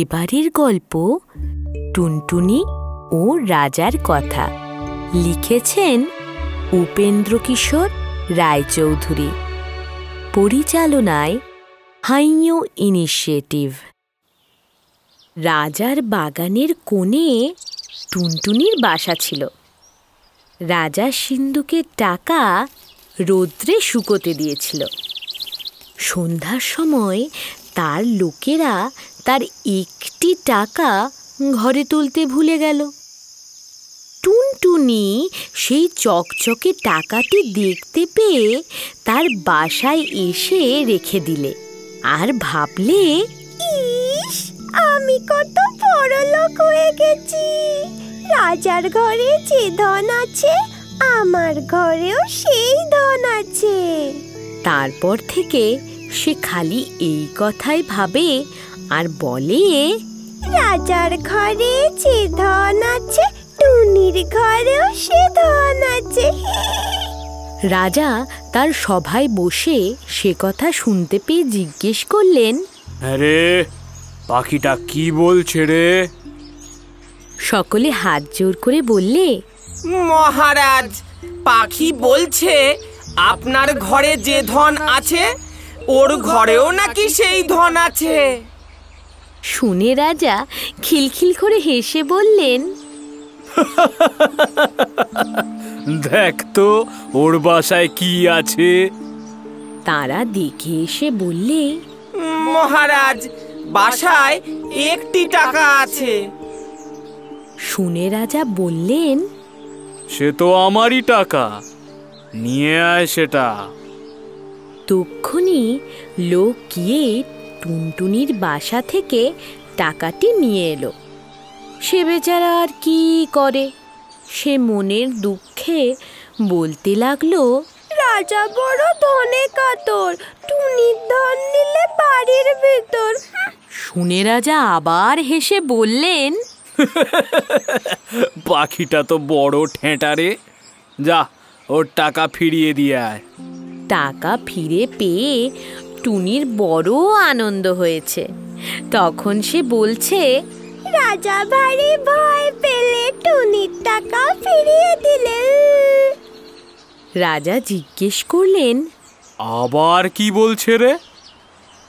এবারের গল্প টুনটুনি ও রাজার কথা। লিখেছেন উপেন্দ্র কিশোর রায়চৌধুরী। পরিচালনায় হাইয়ো ইনিশিয়েটিভ। রাজার বাগানের কোণে টুনটুনির বাসা ছিল। রাজা সিন্ধুকের টাকা রৌদ্রে শুকোতে দিয়েছিল। সন্ধ্যার সময় তার লোকেরা তার একটি টাকা ঘরে তুলতে ভুলে গেল। টুনটুনি সেই চকচকে টাকাটি দেখতে পেয়ে তার বাসায় এসে রেখে দিলে আর ভাবলে, ইস, আমি কত বড় লোক হয়ে গেছি। রাজার ঘরে যে ধন আছে, আমার ঘরেও সেই ধন আছে। তারপর থেকে সে খালি এই কথাই ভাবে আর বলে রাজার ঘরে যে ধন আছে টুনির ঘরেও সে ধন আছে। রাজা তার সভায় বসে সে কথা শুনতে পেয়ে জিজ্ঞেস করলেন আরে পাখিটা কি বলছে রে? সকলে হাত জোর করে বললে মহারাজ পাখি বলছে আপনার ঘরে যে ধন আছে ওর ঘরেও নাকি সেই ধন আছে। শুনে রাজা খিলখিল করে হেসে বললেন দেখ তো ওর বাসায় কি আছে? তারা দেখে এসে বললে মহারাজ বাসায় একটি টাকা আছে। শুনে রাজা বললেন সে তো আমারই টাকা। নিয়ে আয় সেটা। তক্ষুনি লোক গিয়ে টুনটুনির বাসা থেকে টাকাটি নিয়ে এলো। সে বেচারা আর কি করে? সে মনের দুঃখে বলতে লাগল, রাজা বড় ধনে কাতর, টুনির ধন নিলে বাড়ির ভেতর। শুনে রাজা আবার হেসে বললেন, পাখিটা তো বড় ঠেঁটারে যা, ওর টাকা ফিরিয়ে দিয়ে আয়। টাকা ফিরে পেয়ে টুনির বড় আনন্দ হয়েছে। তখন সে বলছে রাজা ভারী ভয় পেলে টুনির টাকা ফিরিয়ে দিলেন রাজা জিজ্ঞেস করলেন আবার কি বলছে রে?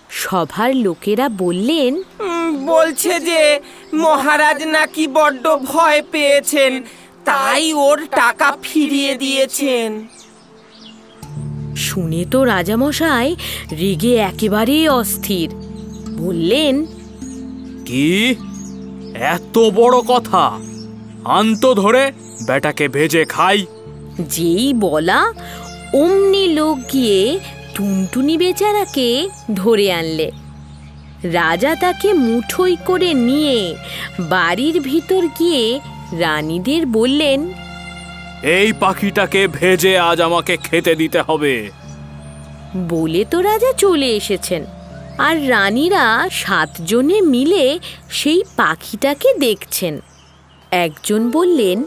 সভার লোকেরা বললেন বলছে যে মহারাজ নাকি বড্ড ভয় পেয়েছেন তাই ওর টাকা ফিরিয়ে দিয়েছেন। শুনে তো রাজামশাই রেগে একেবারে অস্থির। বললেন কি? এত বড় কথা? আন্ত ধরে বেটাকে ভেজে খাই। যেই বলা অমনি লোক গিয়ে টুনটুনি বেচারাকে ধরে আনলে। রাজা তাকে মুঠোই করে নিয়ে বাড়ির ভিতর গিয়ে রানীদের বললেন এই পাখিটাকে ভেজে আজ আমাকে খেতে দিতে হবে। বলে তো রাজা চলে এসেছেন। আর রানীরা সাতজনে মিলে সেই পাখিটাকে দেখছেন। একজন বললেন,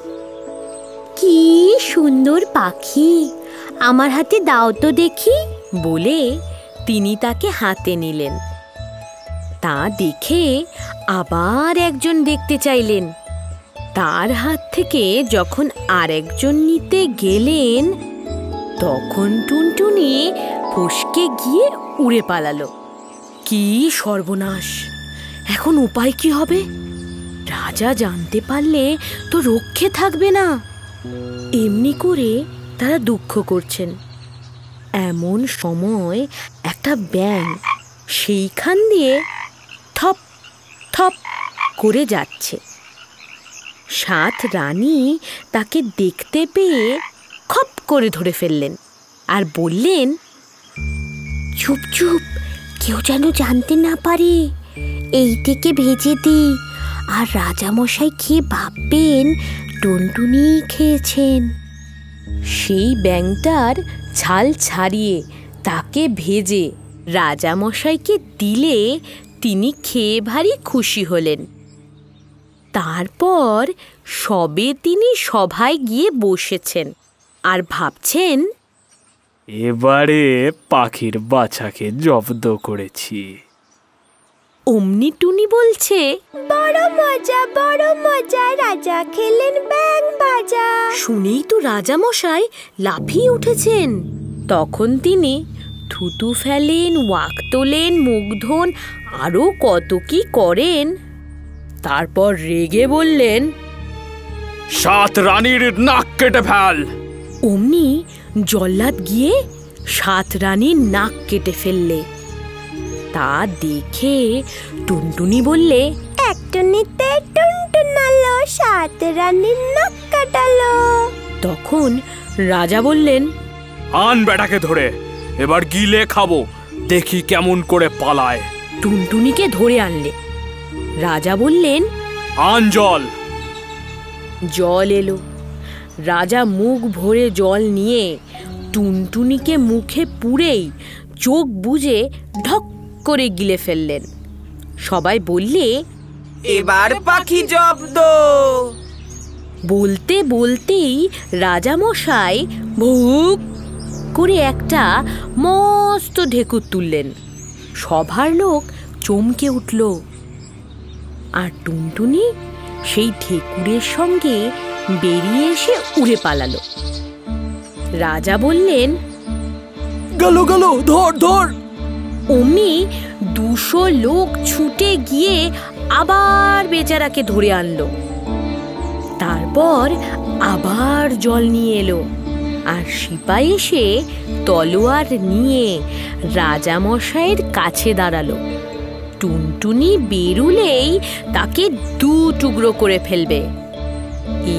কি সুন্দর পাখি, আমার হাতে দাও তো দেখি। বলে তিনি তাকে হাতে নিলেন। তা দেখে আবার একজন দেখতে চাইলেন। তার হাত থেকে যখন আরেকজন নিতে গেলেন, তখন টুনটুনি ফসকে গিয়ে উড়ে পালালো। কি সর্বনাশ! এখন উপায় কি হবে? রাজা জানতে পারলে তো রক্ষে থাকবে না। এমনি করে তারা দুঃখ করছেন। এমন সময় একটা ব্যাং সেইখান দিয়ে থপ থপ করে যাচ্ছে। সাত রানী তাকে দেখতে পেয়ে খপ করে ধরে ফেললেন আর বললেন চুপ চুপ। কেউ যেন জানতে না পারে। এই থেকে ভেজে দি আর রাজামশাই খেয়ে ভাববেন? টুনটুনি খেয়েছেন। সেই ব্যাংটার ছাল ছাড়িয়ে তাকে ভেজে রাজামশাইকে দিলে তিনি খেয়ে ভারী খুশি হলেন। তারপর সবে তিনি সভায় গিয়ে বসেছেন। আর ভাবছেন এবারে পাখির বাছাকে জব্দ করেছি। অমনি টুনি বলছে বড় মজা বড় মজা রাজা খেলেন ব্যাং বাজা। শুনেই তো রাজামশাই লাফিয়ে উঠেছেন। তখন তিনি থুতু ফেলেন ওয়াক তোলেন মুখ ধোন আরও কত কি করেন। তারপর রেগে বললেন সাত রানীর নাক কেটে ফেল। অমনি জল্লাদ গিয়ে সাত রানীর নাক কেটে ফেললে। তা দেখে টুনটুনি বললে একটুনিতে টুনটুনালো সাত রানীর নাক কাটালো। তখন রাজা বললেন আন বেটাকে ধরে এবার গিলে খাব দেখি কেমন করে পালায়। টুনটুনিকে ধরে আনলে। রাজা বললেন আন জল। জল এলো। রাজা মুখ ভরে জল নিয়ে টুনটুনিকে মুখে পুরেই চোখ বুজে ঢক করে গিলে ফেললেন। সবাই বললে এবার পাখি জব্দ! বলতে বলতেই রাজামশাই ভুক করে একটা মস্ত ঢেকুর তুললেন। সভার লোক চমকে উঠল। আর টুনটুনি সেই ঢেকুরের সঙ্গে বেরিয়ে এসে উড়ে পালালো। রাজা বললেন গেল গেল ধর ধর। অমনি দুশো লোক ছুটে গিয়ে আবার বেচারাকে ধরে আনলো। তারপর আবার জল নিয়ে এলো। আর সিপাই এসে তলোয়ার নিয়ে রাজামশাইয়ের কাছে দাঁড়াল। টুনটুনি বেরুলেই তাকে দু টুকরো করে ফেলবে।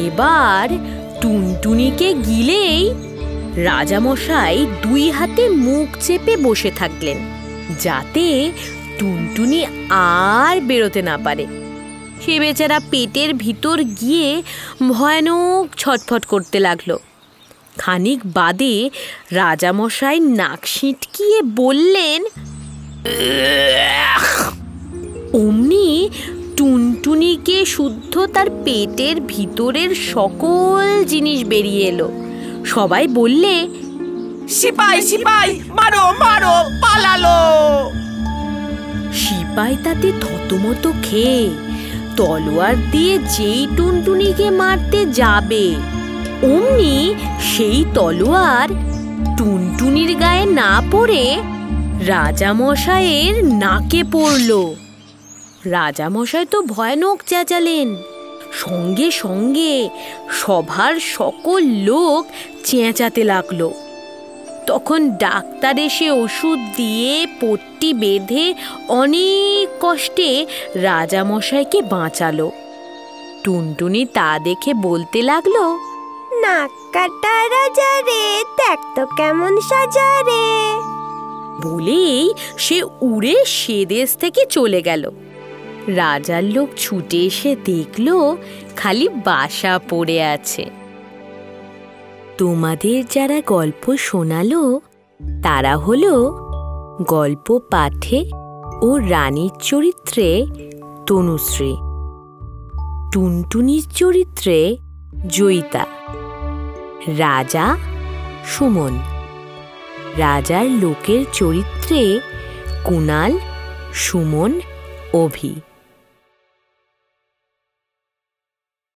এবার টুনটুনিকে গিলেই রাজামশাই দুই হাতে মুখ চেপে বসে থাকলেন, যাতে টুনটুনি আর বেরোতে না পারে। সে বেচারা পেটের ভিতর গিয়ে ভয়ানক ছটফট করতে লাগল। খানিক বাদে রাজামশাই নাক সিটকিয়ে বললেন, অমনি টুনটুনিকে শুদ্ধ তার পেটের ভিতরের সকল জিনিস বেরিয়ে এলো। সবাই বললে সিপাই সিপাই মারো মারো পালালো। সিপাই তাতে থতমত খেয়ে তলোয়ার দিয়ে যেই টুনটুনিকে মারতে যাবে অমনি সেই তলোয়ার টুনটুনির গায়ে না পড়ে রাজামশাইয়ের নাকে পড়ল। রাজামশাই তো ভয়ানক চেঁচালেন। সঙ্গে সঙ্গে সভার সকল লোক চেঁচাতে লাগল। তখন ডাক্তার এসে ওষুধ দিয়ে পট্টি বেঁধে অনেক কষ্টে রাজামশাইকে বাঁচালো। টুনটুনি তা দেখে বলতে লাগল নাক কাটা রাজা রে দেখ তো কেমন সাজা রে। বলেই সে উড়ে সে দেশ থেকে চলে গেল। রাজার লোক ছুটে এসে দেখল খালি বাসা পড়ে আছে। তোমাদের যারা গল্প শোনালো, তারা হলো গল্প পাঠে ও রানীর চরিত্রে তনুশ্রী, টুনটুনির চরিত্রে জয়িতা, রাজা সুমন। রাজার লোকের চরিত্রে কুনাল সুমন, অভি।